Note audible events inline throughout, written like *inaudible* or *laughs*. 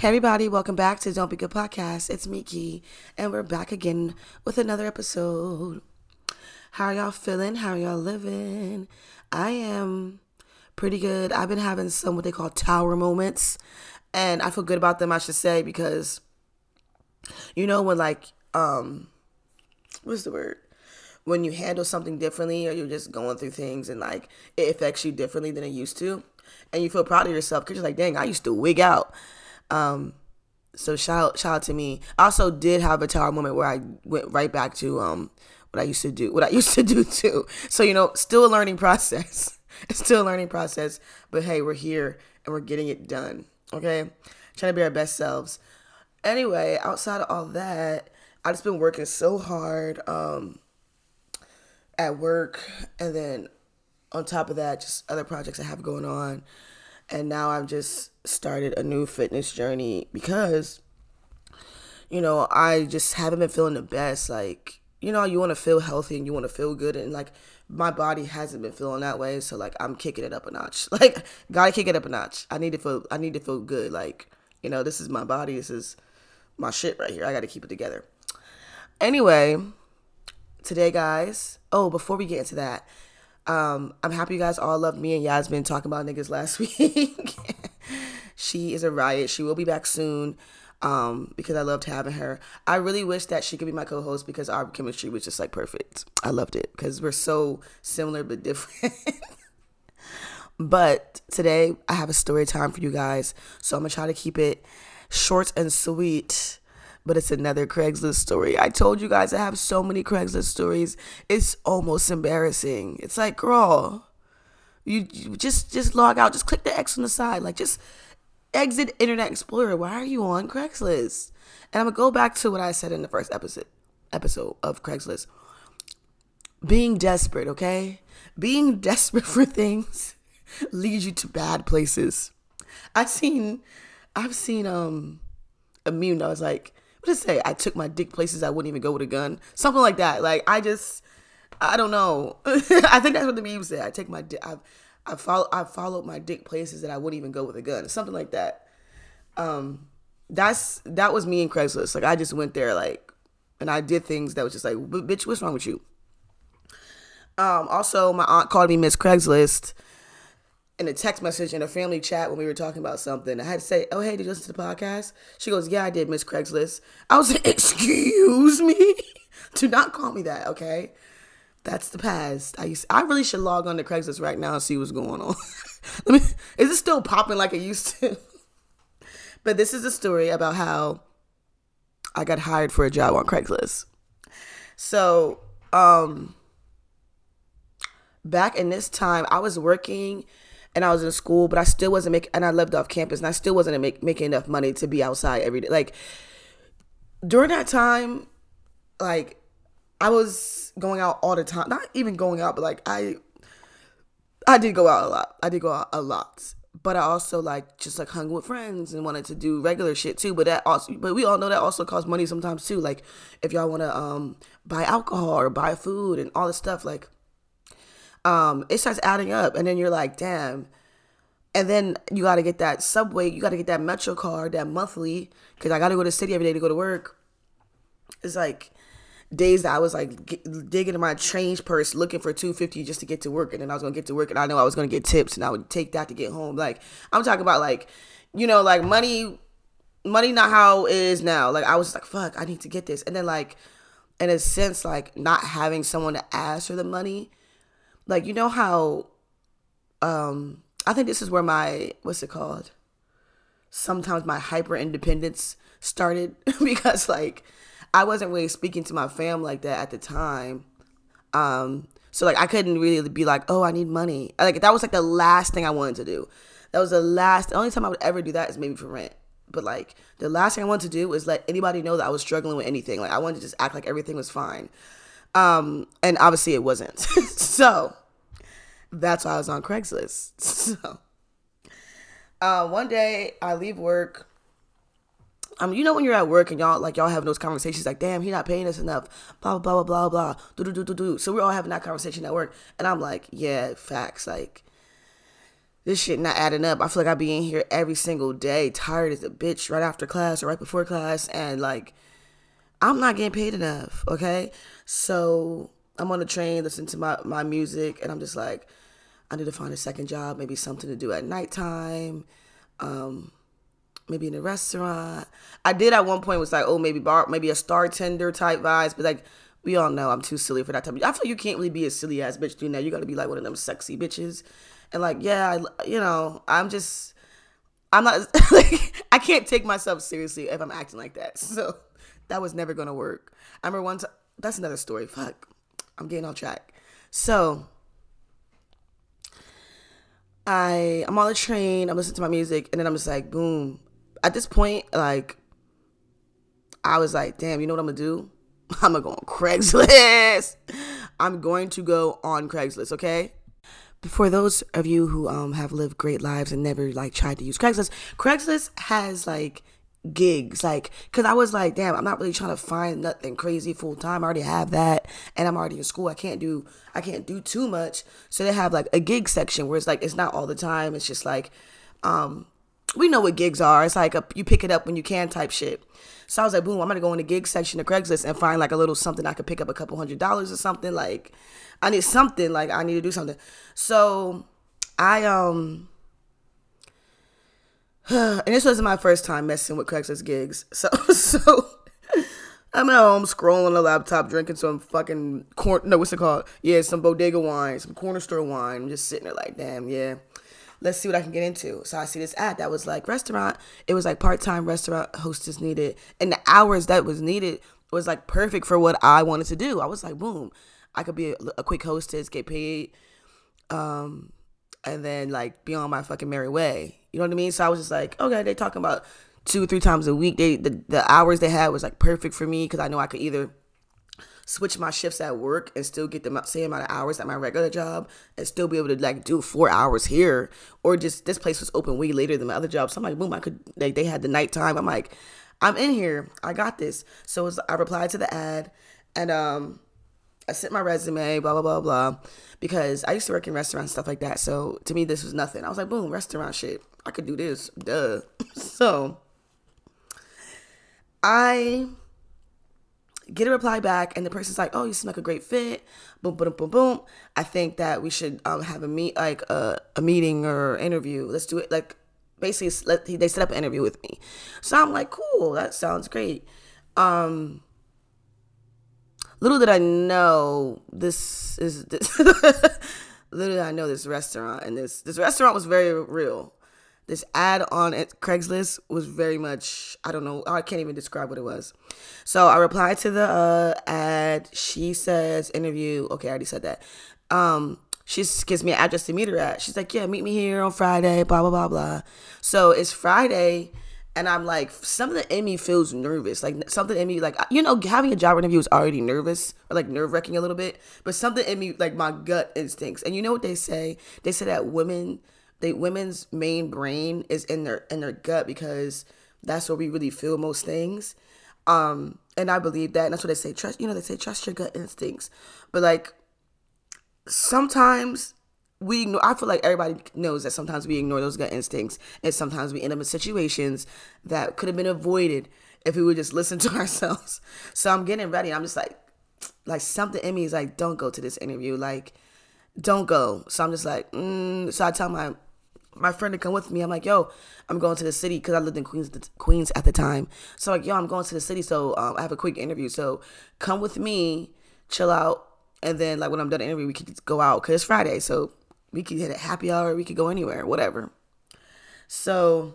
Hey everybody, welcome back to Don't Be Good Podcast. It's Miki, and we're back again with another episode. How are y'all feeling? How are y'all living? I am pretty good. I've been having some what they call tower moments, and I feel good about them, I should say, because you know when like um what's the word? When you handle something differently or you're just going through things and like it affects you differently than it used to. And you feel proud of yourself because you're like, dang, I used to wig out um, so shout shout out to me. I also did have a tower moment where I went right back to um what I used to do, what I *laughs* used to do too. So you know, still a learning process. *laughs* it's still a learning process, but hey, we're here and we're getting it done. Okay, trying to be our best selves. Anyway, outside of all that, I just been working so hard um at work, and then on top of that, just other projects I have going on and now I've just started a new fitness journey because you know I just haven't been feeling the best. Like you know you want to feel healthy and you want to feel good and like my body hasn't been feeling that way. So like I'm kicking it up a notch. *laughs* Like gotta kick it up a notch. I need to feel I need to feel good. Like you know this is my body. This is my shit right here. I gotta keep it together. Anyway today guys oh before we get into that um, I'm happy you guys all loved me and Yasmin talking about niggas last *laughs* week. she is a riot. She will be back soon um, because I loved having her. I really wish that she could be my co host because our chemistry was just like perfect. I loved it because we're so similar but different. *laughs* but today I have a story time for you guys. So I'm to try to keep it short and sweet but it's another Craigslist story. I told you guys I have so many Craigslist stories. It's almost embarrassing. It's like, girl, you, you just just log out. Just click the X on the side. Like just exit Internet Explorer. Why are you on Craigslist? And I'm gonna go back to what I said in the first episode episode of Craigslist. Being desperate, okay? Being *laughs* desperate for things leads you to bad places. I've seen I've seen um meme that was like what did say? I took my dick places I wouldn't even go with a gun. Something like that. Like I just I don't know. *laughs* I think that's what the meme said. I take my dick I've I follow I followed my dick places that I wouldn't even go with a gun. Something like that. Um that's that was me in Craigslist. Like I just went there like and I did things that was just like, bitch, what's wrong with you? Um, also, my aunt called me Miss Craigslist in a text message in a family chat when we were talking about something. I had to say, "Oh, hey, did you listen to the podcast?" She goes, "Yeah, I did, Miss Craigslist." I was like, *laughs* "Excuse me, *laughs* do not call me that, okay?" That's the past. I used, I really should log on to Craigslist right now and see what's going on. *laughs* Let me, is it still popping like it used to? but this is a story about how I got hired for a job on Craigslist. So, um, back in this time, I was working and I was in school, but I still wasn't making, and I lived off campus, and I still wasn't make, making enough money to be outside every day. Like during that time, like I was going out all the time. Not even going out, but like I, I did go out a lot. I did go out a lot, but I also like just like hung with friends and wanted to do regular shit too. But that also, but we all know that also costs money sometimes too. Like if y'all want to um buy alcohol or buy food and all this stuff, like um, it starts adding up, and then you're like, damn. And then you got to get that subway, you got to get that Metro card, that monthly, because I got to go to the city every day to go to work. It's like days that I was like digging in my change purse looking for 250 just to get to work. And then I was going to get to work and I know I was going to get tips and I would take that to get home. Like I'm talking about like you know like money money not how it is now. Like I was like fuck I need to get this. And then like in a sense like not having someone to ask for the money like you know how um I think this is where my what's it called? Sometimes my hyper independence started *laughs* because like I wasn't really speaking to my fam like that at the time. Um so like I couldn't really be like, "Oh, I need money." Like that was like the last thing I wanted to do. That was the last the only time I would ever do that is maybe for rent. But like the last thing I wanted to do was let anybody know that I was struggling with anything. Like I wanted to just act like everything was fine. Um and obviously it wasn't. *laughs* so that's why I was on Craigslist. *laughs* So uh, one day I leave work. Um, you know when you're at work and y'all like y'all having those conversations like, damn, he not paying us enough, blah blah blah blah blah, do do do do do. So we're all having that conversation at work, and I'm like, yeah, facts. Like, this shit not adding up. I feel like I be in here every single day, tired as a bitch right after class or right before class, and like I'm not getting paid enough. Okay, so I'm on the train, listening to my my music, and I'm just like, I need to find a second job, maybe something to do at nighttime. Um, maybe in a restaurant. I did at one point was like, oh, maybe bar, maybe a star tender type vibes, but like we all know I'm too silly for that type of. I feel you can't really be a silly ass bitch doing that. You got to be like one of them sexy bitches, and like yeah, I, you know, I'm just, I'm not *laughs* like I can't take myself seriously if I'm acting like that. *laughs* So that was never gonna work. I remember time. That's another story. Fuck, I'm getting on track. So. I I'm on the train, I'm listening to my music, and then I'm just like, boom, at this point, like, I was like, damn, you know what I'm gonna do? *laughs* I'm gonna go on Craigslist. *laughs* I'm going to go on Craigslist, okay? For those of you who um have lived great lives and never like tried to use Craigslist, Craigslist has like gigs like because i was like damn i'm not really trying to find nothing crazy full time i already have that and i'm already in school i can't do i can't do too much so they have like a gig section where it's like it's not all the time it's just like um we know what gigs are. It's like a, you pick it up when you can type shit. So I was like, boom, I'm gonna go in the gig section of Craigslist and find like a little something I could pick up a couple hundred dollars or something. Like I need something. Like I need to do something. So I um *sighs* and this wasn't my first time messing with Craigslist gigs. So *laughs* so I'm at home scrolling the laptop, drinking some fucking corn. No, what's it called? Yeah, some bodega wine, some corner store wine. I'm just sitting there like, damn, yeah let's see what I can get into. So I see this ad that was like restaurant. It was like part time restaurant hostess needed, and the hours that was needed was like perfect for what I wanted to do. I was like, boom, I could be a, a quick hostess, get paid, um, and then like be on my fucking merry way. You know what I mean? So I was just like, okay, they talking about two or three times a week. They the, the hours they had was like perfect for me because I know I could either switch my shifts at work and still get the same amount of hours at my regular job and still be able to like do four hours here or just this place was open way later than my other job so i'm like boom i could like they had the nighttime i'm like i'm in here i got this so was, i replied to the ad and um i sent my resume blah blah blah blah because i used to work in restaurants stuff like that. So to me this was nothing. I was like boom restaurant shit. I could do this. Duh. *laughs* So i get a reply back and the person's like oh you seem like a great fit. Boom boom boom boom. I think that we should um, have a meet like a, a meeting or interview. Let's do it like basically they set up an interview with me. So i'm like cool that sounds great. Um little did i know this is *laughs* this little did i know this restaurant and this this restaurant was very real this ad on Craigslist was very much I don't know I can't even describe what it was. So I replied to the uh, ad. She says interview. Okay, I already said that. Um, she gives me an address to meet her at. She's like, yeah, meet me here on Friday. Blah blah blah blah. So it's Friday. And I'm like, something in me feels nervous. Like something in me, like you know, having a job interview is already nervous or like nerve wracking a little bit. But something in me, like my gut instincts. And you know what they say? They say that women they women's main brain is in their in their gut because that's where we really feel most things. Um, and I believe that. And that's what they say. Trust, you know, they say trust your gut instincts. But like sometimes we ignore. I feel like everybody knows that sometimes we ignore those gut instincts, and sometimes we end up in situations that could have been avoided if we would just listen to *laughs* ourselves. So I'm getting ready. I'm just like, like something in me is like, don't go to this interview. Like, don't go. So I'm just like, mm. so I tell my my friend to come with me. I'm like, yo, I'm going to the city because I lived in Queens, Queens at the time. So like, yo, I'm going to the city. So um, I have a quick interview. So come with me, chill out, and then like when I'm done the interview, we can go out because it's Friday. So we could hit a happy hour. We could go anywhere, whatever. So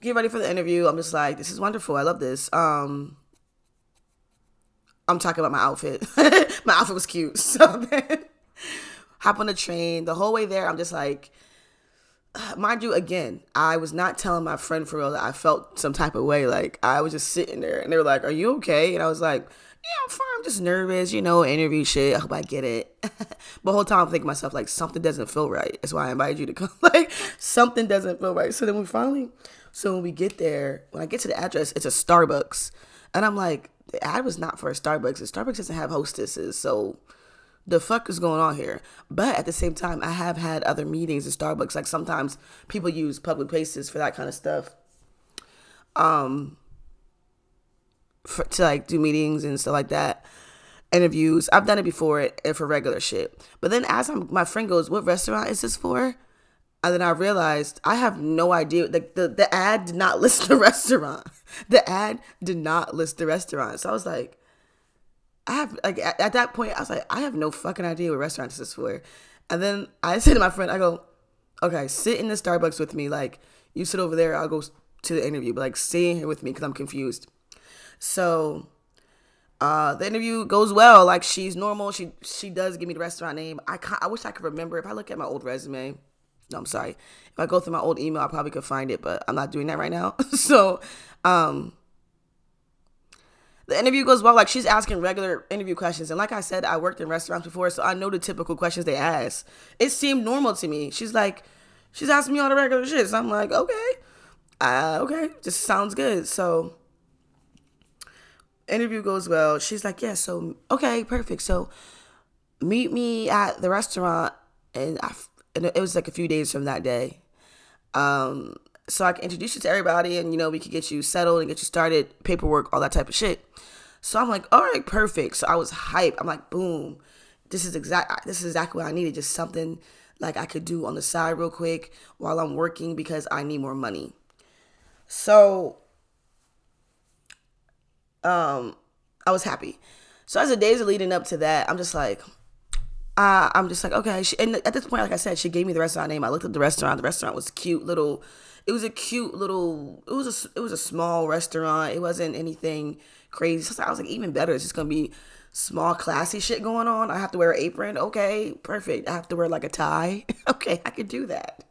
get ready for the interview. I'm just like, this is wonderful. I love this. Um, I'm talking about my outfit. *laughs* my outfit was cute. *laughs* So then hop on the train. The whole way there, I'm just like, *sighs* mind you, again, I was not telling my friend for real that I felt some type of way. Like I was just sitting there, and they were like, "Are you okay?" And I was like, "Yeah, I'm fine. I'm just nervous, you know, interview shit. I hope I get it." *laughs* but whole time I'm thinking myself like something doesn't feel right. That's why I invited you to come. *laughs* like something doesn't feel right. So then we finally, so when we get there, when I get to the address, it's a Starbucks, and I'm like, the ad was not for a Starbucks. The Starbucks doesn't have hostesses, so the fuck is going on here? But at the same time, I have had other meetings at Starbucks. Like sometimes people use public places for that kind of stuff. Um, for, to like do meetings and stuff like that, interviews. I've done it before for regular shit. But then as I'm, my friend goes, "What restaurant is this for?" And then I realized I have no idea. Like the, the ad did not *laughs* list the restaurant. The ad did not list the restaurant. So I was like, I have like at, at that point I was like, I have no fucking idea what restaurant this is for. And then I *laughs* said to my friend, I go, okay, sit in the Starbucks with me. Like you sit over there, I'll go to the interview, but like stay here with me because I'm confused. So uh, the interview goes well. Like she's normal. She she does give me the restaurant name. I I wish I could remember. If I look at my old resume, no, I'm sorry. If I go through my old email, I probably could find it, but I'm not doing that right now. *laughs* so, um, the interview goes well. Like she's asking regular interview questions, and like I said, I worked in restaurants before, so I know the typical questions they ask. It seemed normal to me. She's like, she's asking me all the regular shit. So I'm like, okay, uh, okay, just sounds good. So interview goes well. She's like, yeah, so okay, perfect. So meet me at the restaurant, and I and it was like a few days from that day. Um, so I can introduce you to everybody, and you know we could get you settled and get you started, paperwork, all that type of shit. So I'm like, all right, perfect. So I was hyped. I'm like, boom, this is exact. This is exactly what I needed. Just something like I could do on the side real quick while I'm working because I need more money. So, um, I was happy. So as the days are leading up to that, I'm just like, uh, I'm just like, okay. She, and at this point, like I said, she gave me the restaurant name. I looked at the restaurant. The restaurant was cute little. It was a cute little. It was a. It was a small restaurant. It wasn't anything crazy. So I was like, even better. It's just gonna be small, classy shit going on. I have to wear an apron. Okay, perfect. I have to wear like a tie. *laughs* okay, I could do that.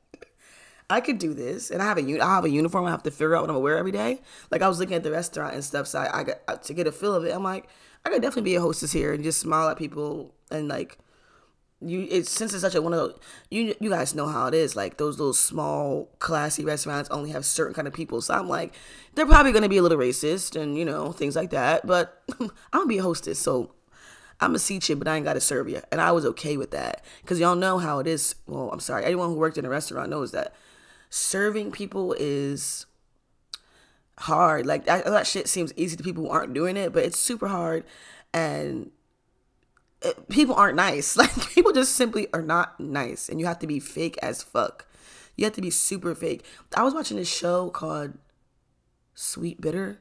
I could do this, and I have a I have a uniform. I have to figure out what I'm gonna wear every day. Like I was looking at the restaurant and stuff, so I, I got uh, to get a feel of it. I'm like, I could definitely be a hostess here and just smile at people and like you it's since it's such a one of those you you guys know how it is like those little small classy restaurants only have certain kind of people so i'm like they're probably going to be a little racist and you know things like that but *laughs* i'm gonna be a hostess so i'm a seat you but i ain't gotta serve you and i was okay with that because y'all know how it is well i'm sorry anyone who worked in a restaurant knows that serving people is hard like that, that shit seems easy to people who aren't doing it but it's super hard and people aren't nice. *laughs* Like people just simply are not nice, and you have to be fake as fuck. You have to be super fake. I was watching this show called Sweetbitter,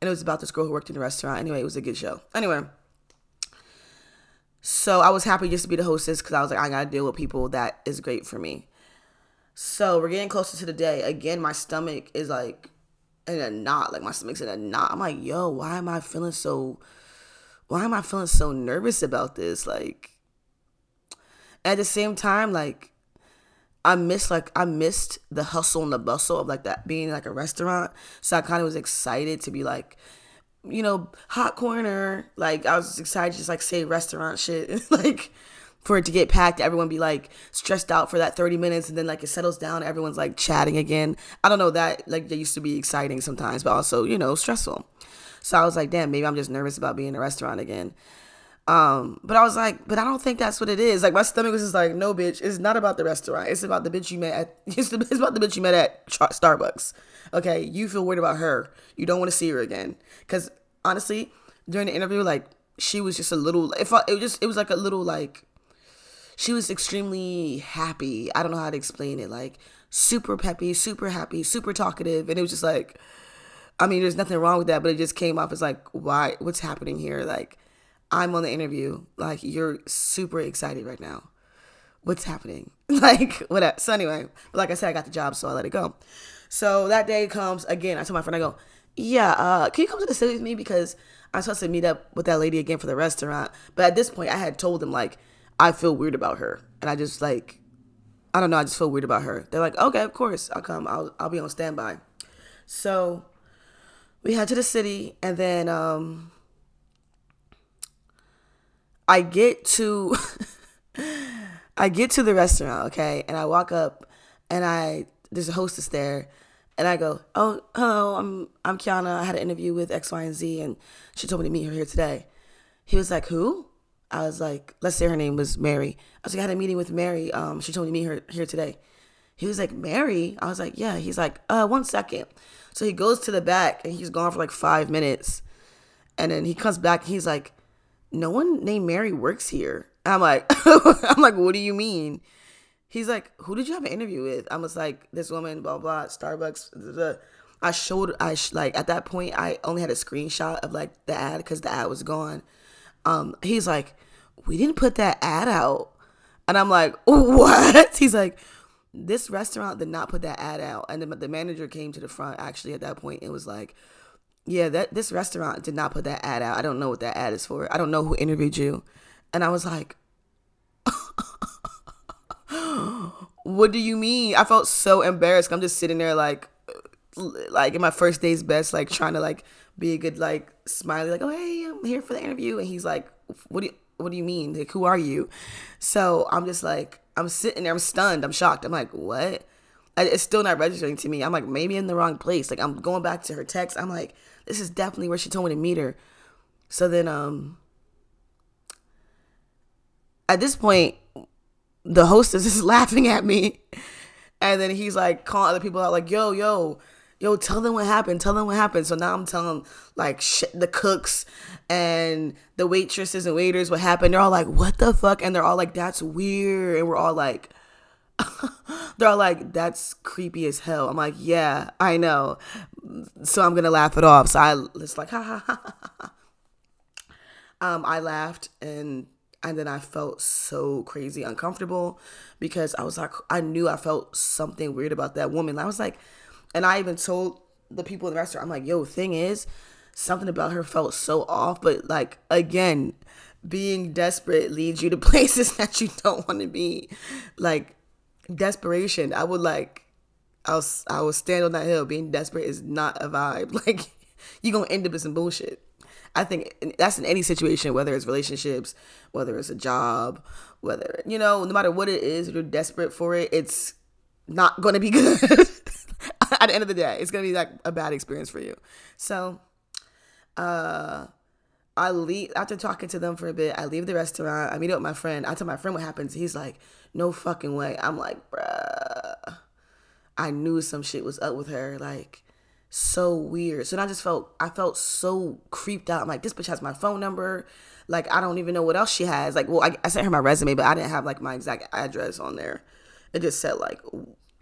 and it was about this girl who worked in a restaurant. Anyway, it was a good show. Anyway, so I was happy just to be the hostess because I was like, I gotta deal with people. That is great for me. So we're getting closer to the day. Again, my stomach is like in a knot. Like my stomach's in a knot. I'm like, yo, why am I feeling so? why am I feeling so nervous about this? Like, at the same time, like, I missed like I missed the hustle and the bustle of like that being like a restaurant. So I kind of was excited to be like, you know, hot corner. Like I was excited to just like say restaurant shit, *laughs* like for it to get packed, everyone be like stressed out for that 30 minutes and then like it settles down, everyone's like chatting again. I don't know that like they used to be exciting sometimes, but also, you know, stressful. So I was like, damn, maybe I'm just nervous about being in a restaurant again. Um, but I was like, but I don't think that's what it is. Like my stomach was just like, no, bitch, it's not about the restaurant. It's about the bitch you met at. *laughs* It's, the, it's about the bitch you met at Starbucks. Okay, you feel worried about her. You don't want to see her again. Because honestly, during the interview, like she was just a little. If I, it was just, it was like a little like. She was extremely happy. I don't know how to explain it. Like super peppy, super happy, super talkative, and it was just like I mean, there's nothing wrong with that, but it just came off as like, why? What's happening here? Like, I'm on the interview. Like, you're super excited right now. What's happening? *laughs* Like, whatever. So anyway, like I said, I got the job, so I let it go. So that day comes again. I told my friend, I go, yeah, uh, can you come to the city with me because I'm supposed to meet up with that lady again for the restaurant. But at this point, I had told him like I feel weird about her, and I just like, I don't know, I just feel weird about her. They're like, okay, of course, I'll come. I'll I'll be on standby. So we head to the city and then um I get to *laughs* I get to the restaurant, okay, and I walk up and I there's a hostess there and I go, Oh, hello, I'm I'm Kiana. I had an interview with X, Y, and Z and she told me to meet her here today. He was like, Who? I was like, let's say her name was Mary. I was like, I had a meeting with Mary. Um, she told me to meet her here today. He was like, Mary? I was like, yeah. He's like, uh, one second. So he goes to the back and he's gone for like five minutes. And then he comes back and he's like, no one named Mary works here. I'm like, *laughs* I'm like, what do you mean? He's like, who did you have an interview with? I was like, this woman, blah, blah, Starbucks. Blah, blah. I showed, I sh- like, at that point, I only had a screenshot of like the ad because the ad was gone. Um, he's like, we didn't put that ad out. And I'm like, *laughs* what? He's like, this restaurant did not put that ad out. And the, the manager came to the front actually at that point and was like, yeah, that this restaurant did not put that ad out. I don't know what that ad is for. I don't know who interviewed you. And I was like, *laughs* what do you mean? I felt so embarrassed. I'm just sitting there like, like in my first day's best, like trying to like be a good like smiley, like, oh hey, I'm here for the interview, and he's like, what do you what do you mean? Like, who are you? So I'm just like, I'm sitting there, I'm stunned, I'm shocked. I'm like, what? It's still not registering to me. I'm like, maybe in the wrong place. Like, I'm going back to her text. I'm like, this is definitely where she told me to meet her. So then, um, at this point, the hostess is *laughs* laughing at me. And then he's like calling other people out, like, yo, yo, yo, tell them what happened. Tell them what happened. So now I'm telling like the cooks and the waitresses and waiters what happened. They're all like, what the fuck? And they're all like, that's weird. And we're all like, *laughs* they're all like, that's creepy as hell. I'm like, yeah, I know. So I'm gonna laugh it off. So I just like, ha ha ha ha. Um, I laughed and and then I felt so crazy uncomfortable because I was like, I knew I felt something weird about that woman. I was like, and I even told the people in the restaurant, I'm like, yo, thing is, something about her felt so off. But like, again, being desperate leads you to *laughs* places that you don't want to be. Like, desperation. I would like, I was, I would stand on that hill. Being desperate is not a vibe. *laughs* Like, you're going to end up in some bullshit. I think that's in any situation, whether it's relationships, whether it's a job, whether, you know, no matter what it is, if you're desperate for it, it's not going to be *laughs* good. *laughs* at the end of the day, it's gonna be like a bad experience for you. So, uh, I leave after talking to them for a bit. I leave the restaurant. I meet up with my friend. I tell my friend what happens. He's like, "No fucking way." I'm like, "Bruh." I knew some shit was up with her. Like, so weird. So I just felt I felt so creeped out. I'm like, this bitch has my phone number. Like, I don't even know what else she has. Like, well, I, I sent her my resume, but I didn't have like my exact address on there. It just said like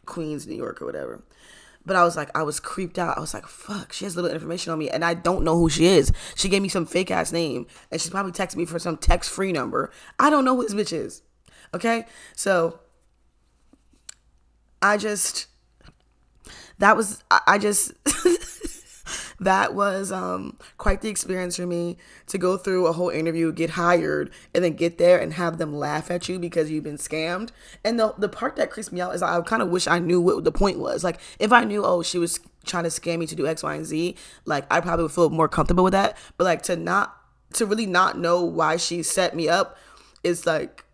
Queens, New York, or whatever. But I was like, I was creeped out. I was like, fuck, she has little information on me, and I don't know who she is. She gave me some fake ass name, and she's probably texting me for some text free number. I don't know who this bitch is. Okay, so I just that was I just *laughs* that was um, quite the experience for me to go through a whole interview, get hired, and then get there and have them laugh at you because you've been scammed. And the the part that creeps me out is I kind of wish I knew what the point was. Like if I knew, oh, she was trying to scam me to do X, Y, and Z, like I probably would feel more comfortable with that. But like to not to really not know why she set me up is like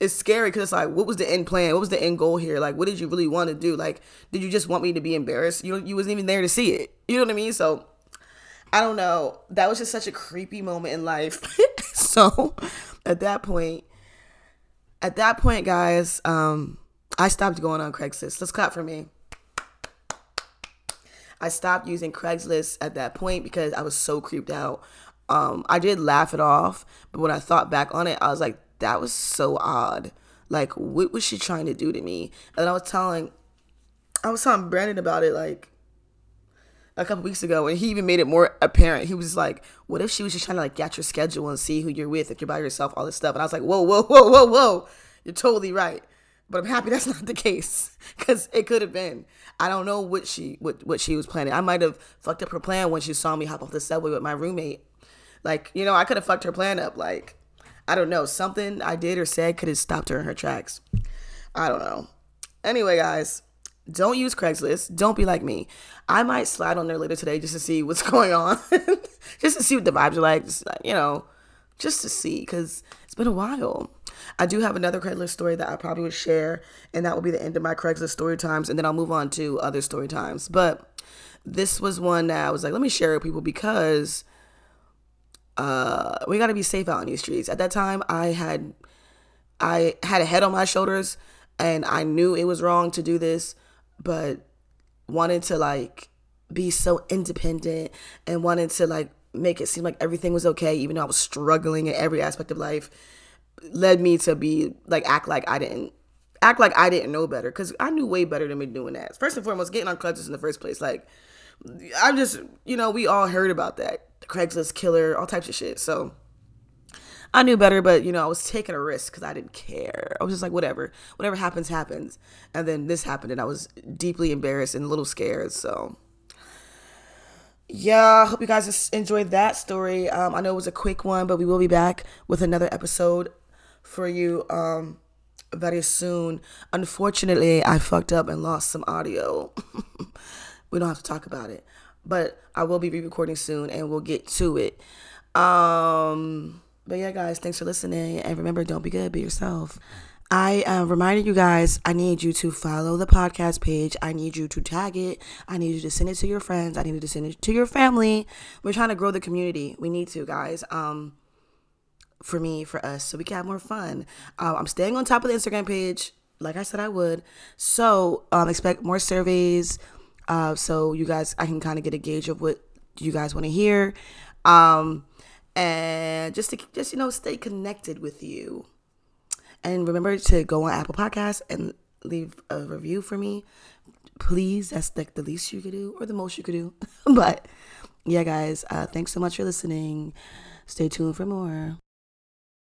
it's scary because it's like, what was the end plan? What was the end goal here? Like, what did you really want to do? Like, did you just want me to be embarrassed? You you wasn't even there to see it. You know what I mean? So, I don't know. That was just such a creepy moment in life. *laughs* so, at that point, at that point, guys, um, I stopped going on Craigslist. Let's clap for me. I stopped using Craigslist at that point because I was so creeped out. Um, I did laugh it off, but when I thought back on it, I was like, that was so odd. Like, what was she trying to do to me? And I was telling, I was telling Brandon about it like a couple weeks ago, and he even made it more apparent. He was like, "What if she was just trying to like get your schedule and see who you're with, if you're by yourself, all this stuff?" And I was like, "Whoa, whoa, whoa, whoa, whoa! You're totally right." But I'm happy *laughs* that's not the case because it could have been. I don't know what she what what she was planning. I might have fucked up her plan when she saw me hop off the subway with my roommate. Like, you know, I could have fucked her plan up. Like, I don't know. Something I did or said could have stopped her in her tracks. I don't know. Anyway, guys, don't use Craigslist. Don't be like me. I might slide on there later today just to see what's *laughs* going on, *laughs* just to see what the vibes are like. Just, you know, just to see because it's been a while. I do have another Craigslist story that I probably would share, and that will be the end of my Craigslist story times, and then I'll move on to other story times. But this was one that I was like, let me share it with people because uh, we got to be safe out on these streets. At that time, I had I had a head on my shoulders and I knew it was wrong to do this, but wanted to like be so independent and wanted to like make it seem like everything was okay, even though I was struggling in every aspect of life, led me to be like act like I didn't act like I didn't know better because I knew way better than me doing that. First and foremost, getting on Craigslist in the first place, like I'm just you know we all heard about that the Craigslist killer, all types of shit. So I knew better, but you know, I was taking a risk because I didn't care. I was just like, whatever, whatever happens, happens. And then this happened, and I was deeply embarrassed and a little scared. So, yeah, I hope you guys enjoyed that story. Um, I know it was a quick one, but we will be back with another episode for you um, very soon. Unfortunately, I fucked up and lost some audio. *laughs* we don't have to talk about it, but I will be re-recording soon, and we'll get to it. Um but yeah, guys, thanks for listening. And remember, don't be good, be yourself. I uh, reminded you guys, I need you to follow the podcast page. I need you to tag it. I need you to send it to your friends. I need you to send it to your family. We're trying to grow the community. We need to, guys. Um, for me, for us, so we can have more fun. Uh, I'm staying on top of the Instagram page, like I said I would. So um, expect more surveys. Uh, so you guys, I can kind of get a gauge of what you guys want to hear. Um, and just to just you know stay connected with you. And remember to go on Apple Podcasts and leave a review for me. Please, that's like the least you could do or the most you could do. *laughs* but yeah, guys, uh, thanks so much for listening. Stay tuned for more.